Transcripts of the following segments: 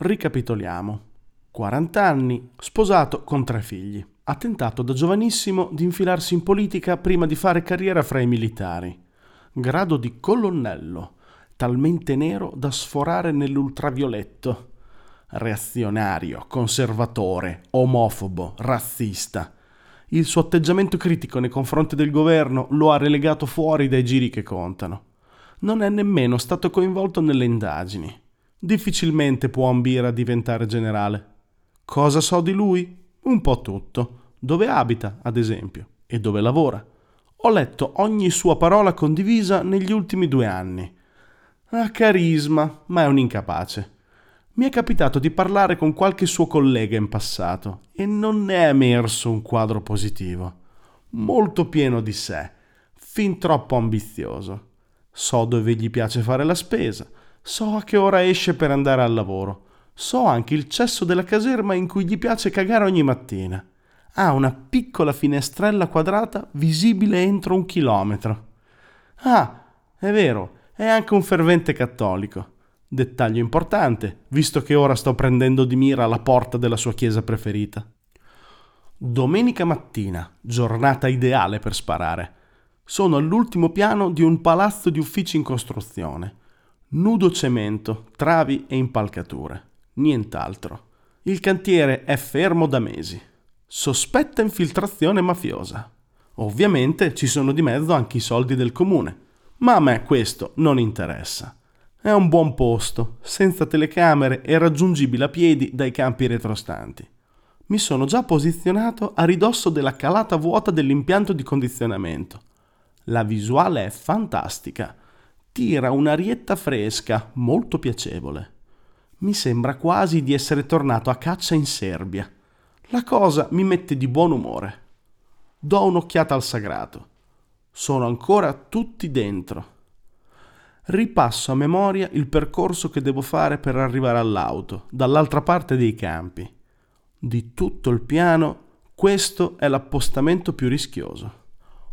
Ricapitoliamo. 40 anni, sposato con tre figli. Ha tentato da giovanissimo di infilarsi in politica prima di fare carriera fra i militari. Grado di colonnello, talmente nero da sforare nell'ultravioletto. Reazionario, conservatore, omofobo, razzista. Il suo atteggiamento critico nei confronti del governo lo ha relegato fuori dai giri che contano non è nemmeno stato coinvolto nelle indagini. Difficilmente può ambire a diventare generale. Cosa so di lui? Un po' tutto. Dove abita, ad esempio, e dove lavora. Ho letto ogni sua parola condivisa negli ultimi due anni. Ha carisma, ma è un incapace. Mi è capitato di parlare con qualche suo collega in passato e non ne è emerso un quadro positivo. Molto pieno di sé, fin troppo ambizioso so dove gli piace fare la spesa, so a che ora esce per andare al lavoro, so anche il cesso della caserma in cui gli piace cagare ogni mattina. Ha una piccola finestrella quadrata visibile entro un chilometro. Ah, è vero, è anche un fervente cattolico. Dettaglio importante, visto che ora sto prendendo di mira la porta della sua chiesa preferita. Domenica mattina, giornata ideale per sparare. Sono all'ultimo piano di un palazzo di uffici in costruzione. Nudo cemento, travi e impalcature. Nient'altro. Il cantiere è fermo da mesi. Sospetta infiltrazione mafiosa. Ovviamente ci sono di mezzo anche i soldi del comune, ma a me questo non interessa. È un buon posto, senza telecamere e raggiungibile a piedi dai campi retrostanti. Mi sono già posizionato a ridosso della calata vuota dell'impianto di condizionamento la visuale è fantastica. Tira un'arietta fresca, molto piacevole. Mi sembra quasi di essere tornato a caccia in Serbia. La cosa mi mette di buon umore. Do un'occhiata al sagrato. Sono ancora tutti dentro. Ripasso a memoria il percorso che devo fare per arrivare all'auto, dall'altra parte dei campi. Di tutto il piano, questo è l'appostamento più rischioso.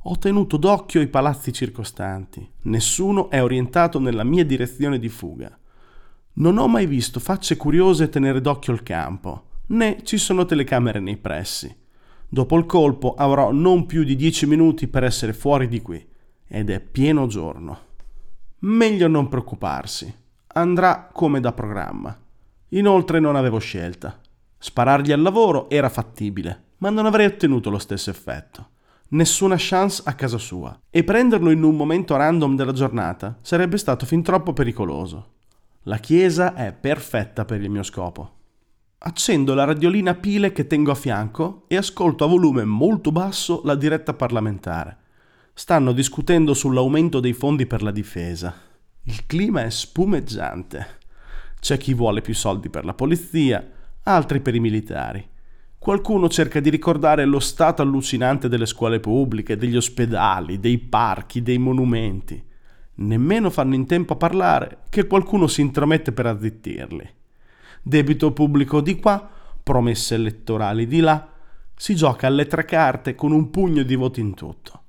Ho tenuto d'occhio i palazzi circostanti. Nessuno è orientato nella mia direzione di fuga. Non ho mai visto facce curiose tenere d'occhio il campo, né ci sono telecamere nei pressi. Dopo il colpo avrò non più di dieci minuti per essere fuori di qui, ed è pieno giorno. Meglio non preoccuparsi. Andrà come da programma. Inoltre non avevo scelta. Sparargli al lavoro era fattibile, ma non avrei ottenuto lo stesso effetto nessuna chance a casa sua e prenderlo in un momento random della giornata sarebbe stato fin troppo pericoloso. La chiesa è perfetta per il mio scopo. Accendo la radiolina a pile che tengo a fianco e ascolto a volume molto basso la diretta parlamentare. Stanno discutendo sull'aumento dei fondi per la difesa. Il clima è spumeggiante. C'è chi vuole più soldi per la polizia, altri per i militari. Qualcuno cerca di ricordare lo stato allucinante delle scuole pubbliche, degli ospedali, dei parchi, dei monumenti. Nemmeno fanno in tempo a parlare che qualcuno si intromette per azzittirli. Debito pubblico di qua, promesse elettorali di là, si gioca alle tre carte con un pugno di voti in tutto.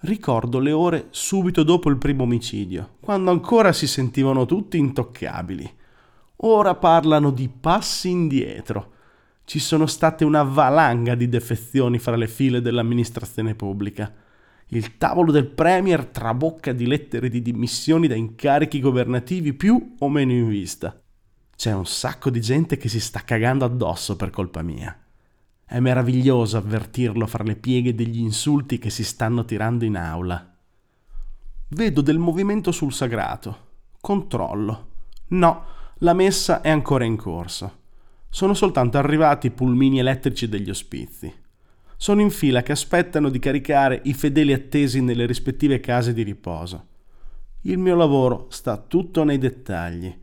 Ricordo le ore subito dopo il primo omicidio, quando ancora si sentivano tutti intoccabili. Ora parlano di passi indietro ci sono state una valanga di defezioni fra le file dell'amministrazione pubblica. Il tavolo del Premier trabocca di lettere di dimissioni da incarichi governativi più o meno in vista. C'è un sacco di gente che si sta cagando addosso per colpa mia. È meraviglioso avvertirlo fra le pieghe degli insulti che si stanno tirando in aula. Vedo del movimento sul sagrato. Controllo. No, la messa è ancora in corso. Sono soltanto arrivati i pulmini elettrici degli ospizi. Sono in fila che aspettano di caricare i fedeli attesi nelle rispettive case di riposo. Il mio lavoro sta tutto nei dettagli.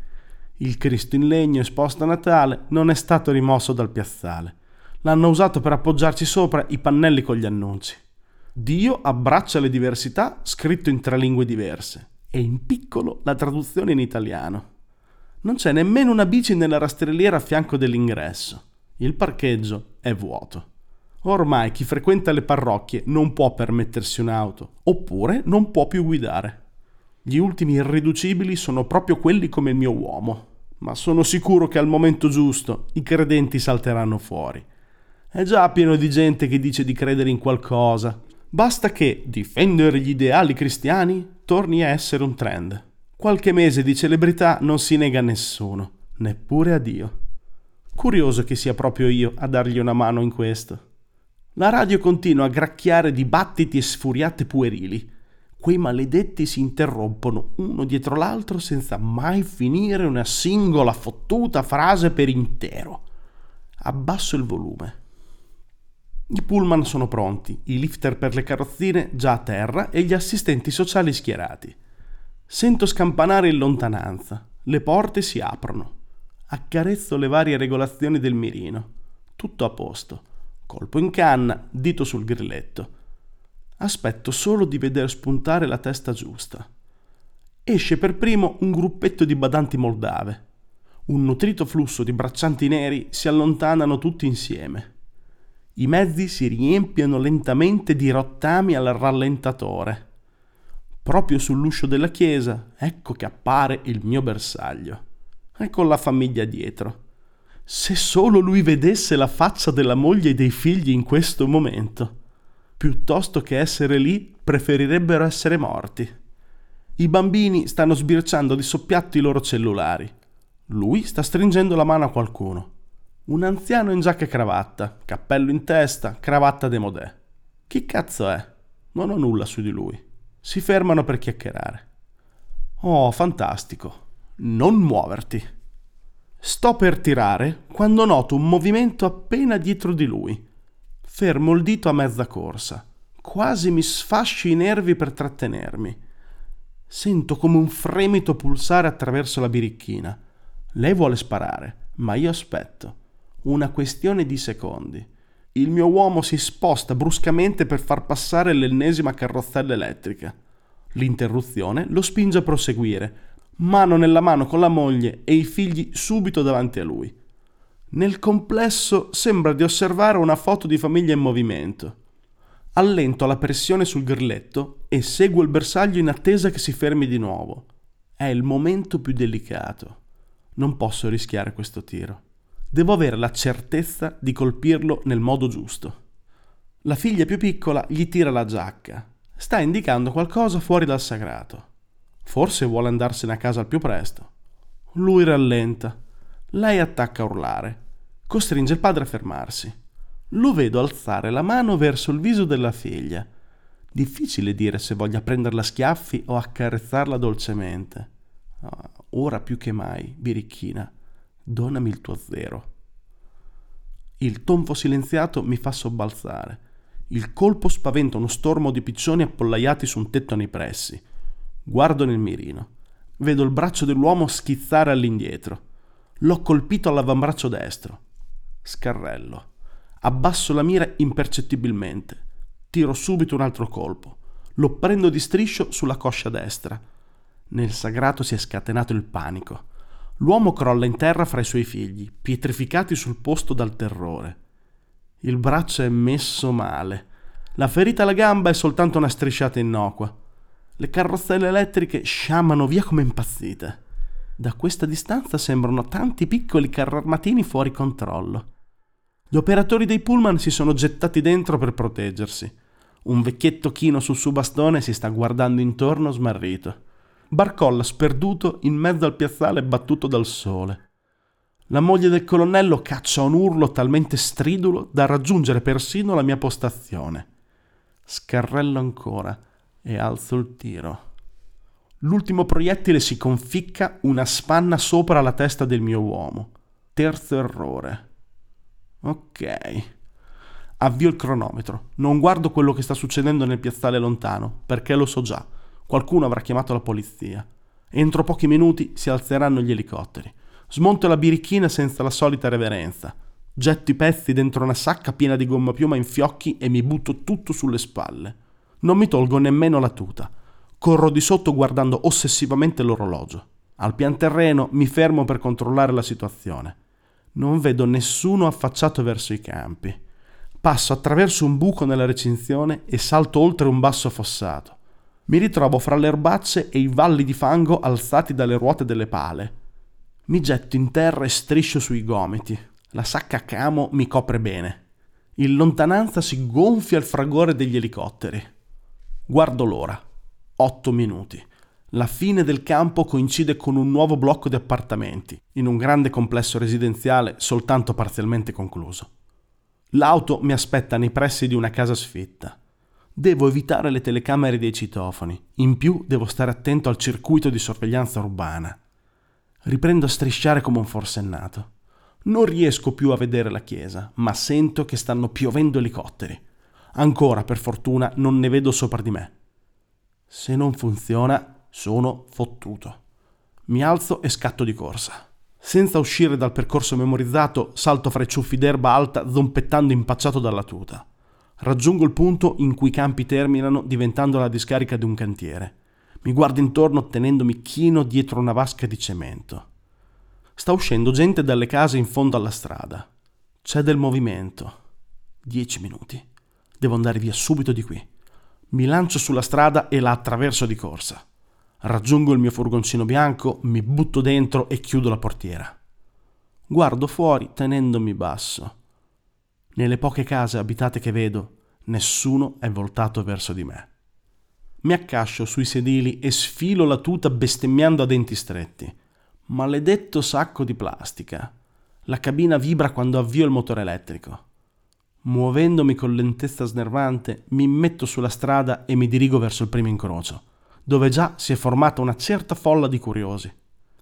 Il Cristo in legno esposto a Natale non è stato rimosso dal piazzale. L'hanno usato per appoggiarci sopra i pannelli con gli annunci. Dio abbraccia le diversità scritto in tre lingue diverse e in piccolo la traduzione in italiano. Non c'è nemmeno una bici nella rastrelliera a fianco dell'ingresso. Il parcheggio è vuoto. Ormai chi frequenta le parrocchie non può permettersi un'auto, oppure non può più guidare. Gli ultimi irriducibili sono proprio quelli come il mio uomo. ma sono sicuro che al momento giusto i credenti salteranno fuori. È già pieno di gente che dice di credere in qualcosa. Basta che difendere gli ideali cristiani torni a essere un trend. Qualche mese di celebrità non si nega a nessuno, neppure a Dio. Curioso che sia proprio io a dargli una mano in questo. La radio continua a gracchiare dibattiti e sfuriate puerili. Quei maledetti si interrompono uno dietro l'altro senza mai finire una singola fottuta frase per intero. Abbasso il volume. I pullman sono pronti, i lifter per le carrozzine già a terra e gli assistenti sociali schierati. Sento scampanare in lontananza, le porte si aprono. Accarezzo le varie regolazioni del mirino. Tutto a posto. Colpo in canna, dito sul grilletto. Aspetto solo di vedere spuntare la testa giusta. Esce per primo un gruppetto di badanti moldave. Un nutrito flusso di braccianti neri si allontanano tutti insieme. I mezzi si riempiono lentamente di rottami al rallentatore. Proprio sull'uscio della chiesa, ecco che appare il mio bersaglio. E con la famiglia dietro. Se solo lui vedesse la faccia della moglie e dei figli in questo momento. Piuttosto che essere lì, preferirebbero essere morti. I bambini stanno sbirciando di soppiatto i loro cellulari. Lui sta stringendo la mano a qualcuno. Un anziano in giacca e cravatta, cappello in testa, cravatta demodè. Chi cazzo è? Non ho nulla su di lui. Si fermano per chiacchierare. Oh, fantastico. Non muoverti. Sto per tirare quando noto un movimento appena dietro di lui. Fermo il dito a mezza corsa. Quasi mi sfasci i nervi per trattenermi. Sento come un fremito pulsare attraverso la birichina. Lei vuole sparare, ma io aspetto una questione di secondi. Il mio uomo si sposta bruscamente per far passare l'ennesima carrozzella elettrica. L'interruzione lo spinge a proseguire, mano nella mano con la moglie e i figli subito davanti a lui. Nel complesso sembra di osservare una foto di famiglia in movimento. Allento la pressione sul grilletto e seguo il bersaglio in attesa che si fermi di nuovo. È il momento più delicato. Non posso rischiare questo tiro. Devo avere la certezza di colpirlo nel modo giusto. La figlia più piccola gli tira la giacca. Sta indicando qualcosa fuori dal sagrato. Forse vuole andarsene a casa al più presto. Lui rallenta. Lei attacca a urlare. Costringe il padre a fermarsi. Lo vedo alzare la mano verso il viso della figlia. Difficile dire se voglia prenderla a schiaffi o accarezzarla dolcemente. Ah, ora più che mai, birichina, donami il tuo zero. Il tonfo silenziato mi fa sobbalzare. Il colpo spaventa uno stormo di piccioni appollaiati su un tetto nei pressi. Guardo nel mirino. Vedo il braccio dell'uomo schizzare all'indietro. L'ho colpito all'avambraccio destro. Scarrello. Abbasso la mira impercettibilmente. Tiro subito un altro colpo. Lo prendo di striscio sulla coscia destra. Nel sagrato si è scatenato il panico. L'uomo crolla in terra fra i suoi figli, pietrificati sul posto dal terrore. Il braccio è messo male. La ferita alla gamba è soltanto una strisciata innocua. Le carrozzelle elettriche sciamano via come impazzite. Da questa distanza sembrano tanti piccoli carrarmatini fuori controllo. Gli operatori dei pullman si sono gettati dentro per proteggersi. Un vecchietto chino sul suo bastone si sta guardando intorno smarrito barcolla sperduto in mezzo al piazzale battuto dal sole. La moglie del colonnello caccia un urlo talmente stridulo da raggiungere persino la mia postazione. Scarrello ancora e alzo il tiro. L'ultimo proiettile si conficca una spanna sopra la testa del mio uomo. Terzo errore. Ok. Avvio il cronometro. Non guardo quello che sta succedendo nel piazzale lontano, perché lo so già. Qualcuno avrà chiamato la polizia. Entro pochi minuti si alzeranno gli elicotteri. Smonto la birichina senza la solita reverenza. Getto i pezzi dentro una sacca piena di gomma piuma in fiocchi e mi butto tutto sulle spalle. Non mi tolgo nemmeno la tuta. Corro di sotto guardando ossessivamente l'orologio. Al pian terreno mi fermo per controllare la situazione. Non vedo nessuno affacciato verso i campi. Passo attraverso un buco nella recinzione e salto oltre un basso fossato. Mi ritrovo fra le erbacce e i valli di fango alzati dalle ruote delle pale. Mi getto in terra e striscio sui gomiti. La sacca a camo mi copre bene. In lontananza si gonfia il fragore degli elicotteri. Guardo l'ora. Otto minuti. La fine del campo coincide con un nuovo blocco di appartamenti, in un grande complesso residenziale soltanto parzialmente concluso. L'auto mi aspetta nei pressi di una casa sfitta. Devo evitare le telecamere dei citofoni. In più devo stare attento al circuito di sorveglianza urbana. Riprendo a strisciare come un forsennato. Non riesco più a vedere la chiesa, ma sento che stanno piovendo elicotteri. Ancora, per fortuna, non ne vedo sopra di me. Se non funziona, sono fottuto. Mi alzo e scatto di corsa. Senza uscire dal percorso memorizzato, salto fra i ciuffi d'erba alta, zompettando impacciato dalla tuta. Raggiungo il punto in cui i campi terminano, diventando la discarica di un cantiere. Mi guardo intorno tenendomi chino dietro una vasca di cemento. Sta uscendo gente dalle case in fondo alla strada. C'è del movimento. Dieci minuti. Devo andare via subito di qui. Mi lancio sulla strada e la attraverso di corsa. Raggiungo il mio furgoncino bianco, mi butto dentro e chiudo la portiera. Guardo fuori tenendomi basso. Nelle poche case abitate che vedo, nessuno è voltato verso di me. Mi accascio sui sedili e sfilo la tuta bestemmiando a denti stretti. Maledetto sacco di plastica. La cabina vibra quando avvio il motore elettrico. Muovendomi con lentezza snervante, mi metto sulla strada e mi dirigo verso il primo incrocio, dove già si è formata una certa folla di curiosi.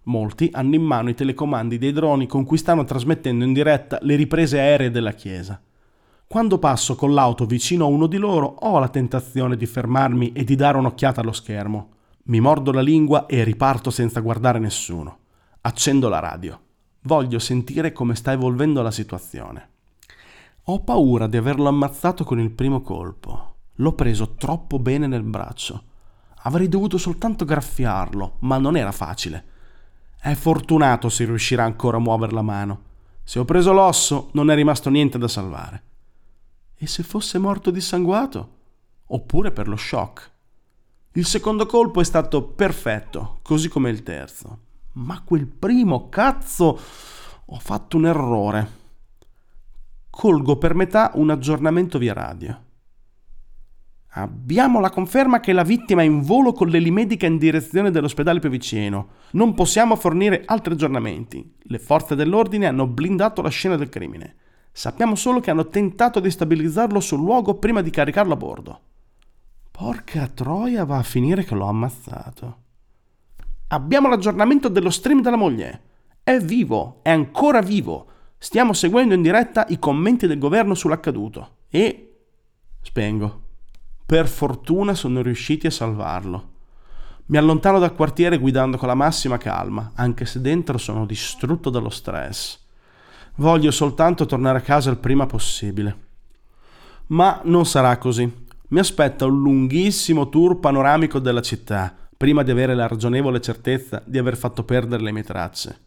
Molti hanno in mano i telecomandi dei droni con cui stanno trasmettendo in diretta le riprese aeree della chiesa. Quando passo con l'auto vicino a uno di loro ho la tentazione di fermarmi e di dare un'occhiata allo schermo. Mi mordo la lingua e riparto senza guardare nessuno. Accendo la radio. Voglio sentire come sta evolvendo la situazione. Ho paura di averlo ammazzato con il primo colpo. L'ho preso troppo bene nel braccio. Avrei dovuto soltanto graffiarlo, ma non era facile. È fortunato se riuscirà ancora a muovere la mano. Se ho preso l'osso, non è rimasto niente da salvare. E se fosse morto dissanguato? Oppure per lo shock? Il secondo colpo è stato perfetto, così come il terzo. Ma quel primo, cazzo, ho fatto un errore. Colgo per metà un aggiornamento via radio. Abbiamo la conferma che la vittima è in volo con l'elimedica in direzione dell'ospedale più vicino. Non possiamo fornire altri aggiornamenti. Le forze dell'ordine hanno blindato la scena del crimine. Sappiamo solo che hanno tentato di stabilizzarlo sul luogo prima di caricarlo a bordo. Porca troia, va a finire che l'ho ammazzato. Abbiamo l'aggiornamento dello stream della moglie. È vivo, è ancora vivo. Stiamo seguendo in diretta i commenti del governo sull'accaduto. E... spengo. Per fortuna sono riusciti a salvarlo. Mi allontano dal quartiere guidando con la massima calma, anche se dentro sono distrutto dallo stress. Voglio soltanto tornare a casa il prima possibile. Ma non sarà così. Mi aspetta un lunghissimo tour panoramico della città, prima di avere la ragionevole certezza di aver fatto perdere le mie tracce.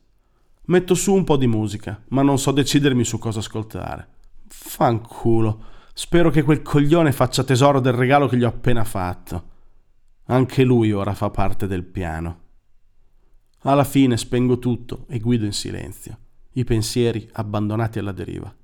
Metto su un po' di musica, ma non so decidermi su cosa ascoltare. Fanculo. Spero che quel coglione faccia tesoro del regalo che gli ho appena fatto. Anche lui ora fa parte del piano. Alla fine spengo tutto e guido in silenzio i pensieri abbandonati alla deriva.